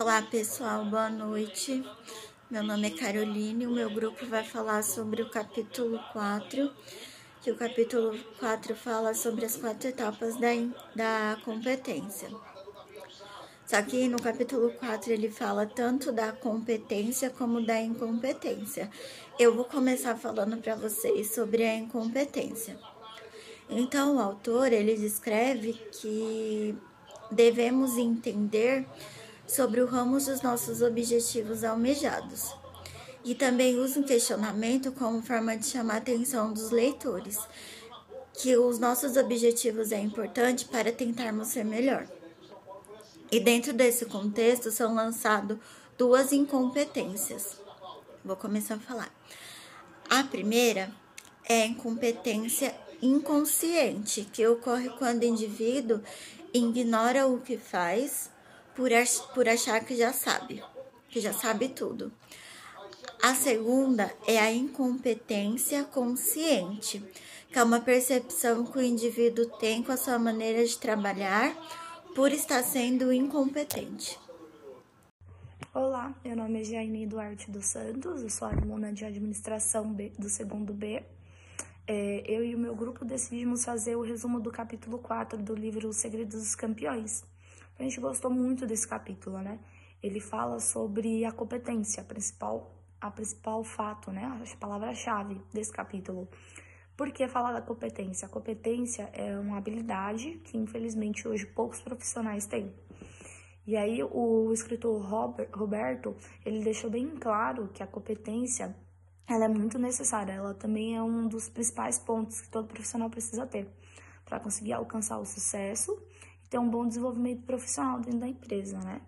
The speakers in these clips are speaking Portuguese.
Olá pessoal, boa noite. Meu nome é Caroline. O meu grupo vai falar sobre o capítulo 4, que o capítulo 4 fala sobre as quatro etapas da, da competência. Só que no capítulo 4 ele fala tanto da competência como da incompetência. Eu vou começar falando para vocês sobre a incompetência. Então, o autor ele descreve que devemos entender sobre o ramo dos nossos objetivos almejados. E também usa um questionamento como forma de chamar a atenção dos leitores, que os nossos objetivos é importante para tentarmos ser melhor. E dentro desse contexto são lançadas duas incompetências. Vou começar a falar. A primeira é a incompetência inconsciente, que ocorre quando o indivíduo ignora o que faz por, ach por achar que já sabe, que já sabe tudo. A segunda é a incompetência consciente, que é uma percepção que o indivíduo tem com a sua maneira de trabalhar por estar sendo incompetente. Olá, meu nome é Jaine Duarte dos Santos, eu sou aluna de administração B, do segundo B. É, eu e o meu grupo decidimos fazer o resumo do capítulo 4 do livro Os Segredos dos Campeões. A gente gostou muito desse capítulo, né? Ele fala sobre a competência, a principal, a principal fato, né? A palavra-chave desse capítulo. Por que falar da competência? A competência é uma habilidade que, infelizmente, hoje poucos profissionais têm. E aí, o escritor Robert, Roberto, ele deixou bem claro que a competência ela é muito necessária. Ela também é um dos principais pontos que todo profissional precisa ter para conseguir alcançar o sucesso ter um bom desenvolvimento profissional dentro da empresa, né?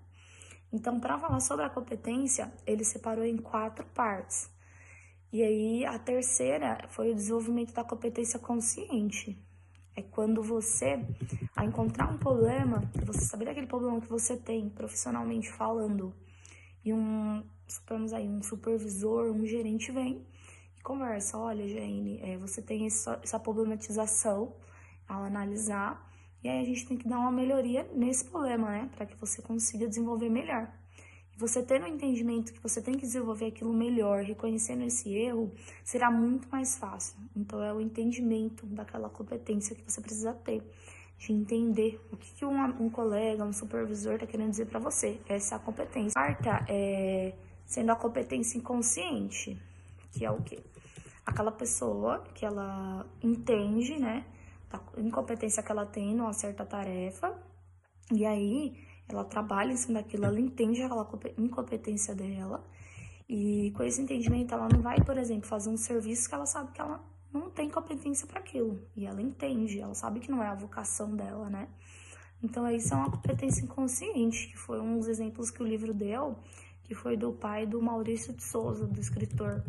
Então, para falar sobre a competência, ele separou em quatro partes. E aí, a terceira foi o desenvolvimento da competência consciente. É quando você, a encontrar um problema, você saber aquele problema que você tem profissionalmente falando, e um, supomos aí, um supervisor, um gerente vem e conversa, olha, Jane, é, você tem essa, essa problematização ao analisar, e aí a gente tem que dar uma melhoria nesse problema, né? Para que você consiga desenvolver melhor. E você tendo o entendimento que você tem que desenvolver aquilo melhor, reconhecendo esse erro, será muito mais fácil. Então é o entendimento daquela competência que você precisa ter. De entender o que, um, um colega, um supervisor está querendo dizer para você. Essa é a competência. Quarta é sendo a competência inconsciente, que é o quê? Aquela pessoa que ela entende, né? Incompetência que ela tem numa certa tarefa, e aí ela trabalha em cima daquilo, ela entende aquela incompetência dela, e com esse entendimento ela não vai, por exemplo, fazer um serviço que ela sabe que ela não tem competência para aquilo, e ela entende, ela sabe que não é a vocação dela, né? Então, isso é uma competência inconsciente, que foi um dos exemplos que o livro deu, que foi do pai do Maurício de Souza, do escritor.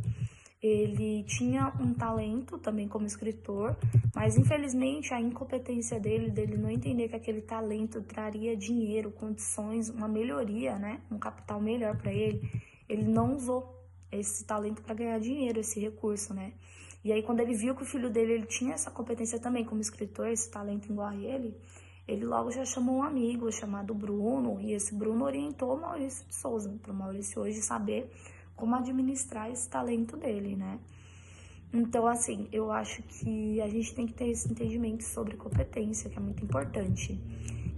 Ele tinha um talento também como escritor, mas infelizmente a incompetência dele, dele não entender que aquele talento traria dinheiro, condições, uma melhoria, né, um capital melhor para ele, ele não usou esse talento para ganhar dinheiro, esse recurso, né? E aí quando ele viu que o filho dele ele tinha essa competência também como escritor, esse talento igual a ele, ele logo já chamou um amigo chamado Bruno, e esse Bruno orientou o Maurício de Souza, para o Maurício hoje saber como administrar esse talento dele, né? Então, assim, eu acho que a gente tem que ter esse entendimento sobre competência, que é muito importante.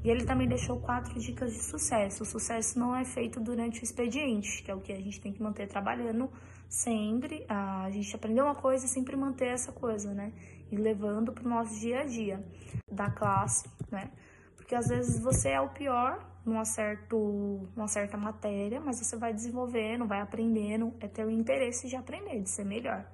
E ele também deixou quatro dicas de sucesso. O sucesso não é feito durante o expediente, que é o que a gente tem que manter trabalhando sempre. A gente aprendeu uma coisa e sempre manter essa coisa, né? E levando para o nosso dia a dia da classe, né? Porque às vezes você é o pior numa, certo, numa certa matéria, mas você vai desenvolvendo, vai aprendendo, é ter o interesse de aprender, de ser melhor.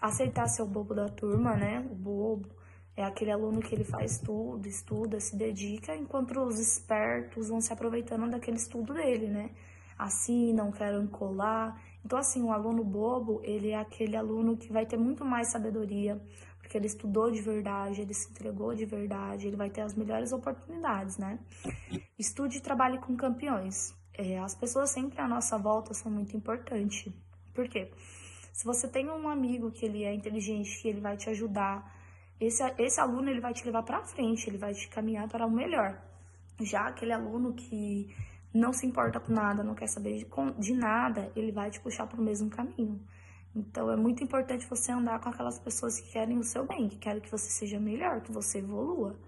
Aceitar ser o bobo da turma, né? O bobo é aquele aluno que ele faz tudo, estuda, se dedica, enquanto os espertos vão se aproveitando daquele estudo dele, né? Assim, não querem colar. Então, assim, o aluno bobo, ele é aquele aluno que vai ter muito mais sabedoria, porque ele estudou de verdade, ele se entregou de verdade, ele vai ter as melhores oportunidades, né? Estude e trabalhe com campeões. É, as pessoas sempre à nossa volta são muito importantes. Por quê? Se você tem um amigo que ele é inteligente, que ele vai te ajudar, esse, esse aluno ele vai te levar para frente, ele vai te caminhar para o melhor. Já aquele aluno que não se importa com nada, não quer saber de, de nada, ele vai te puxar para o mesmo caminho. Então é muito importante você andar com aquelas pessoas que querem o seu bem, que querem que você seja melhor, que você evolua.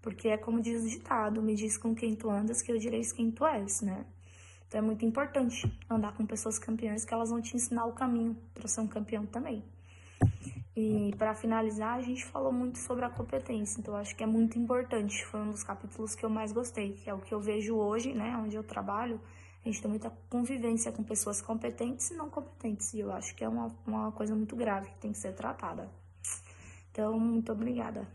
Porque é como diz o ditado, me diz com quem tu andas que eu direi quem tu és, né? Então é muito importante andar com pessoas campeãs que elas vão te ensinar o caminho para ser um campeão também. E para finalizar, a gente falou muito sobre a competência, então acho que é muito importante. Foi um dos capítulos que eu mais gostei, que é o que eu vejo hoje, né, onde eu trabalho. A gente tem muita convivência com pessoas competentes e não competentes, e eu acho que é uma, uma coisa muito grave que tem que ser tratada. Então, muito obrigada.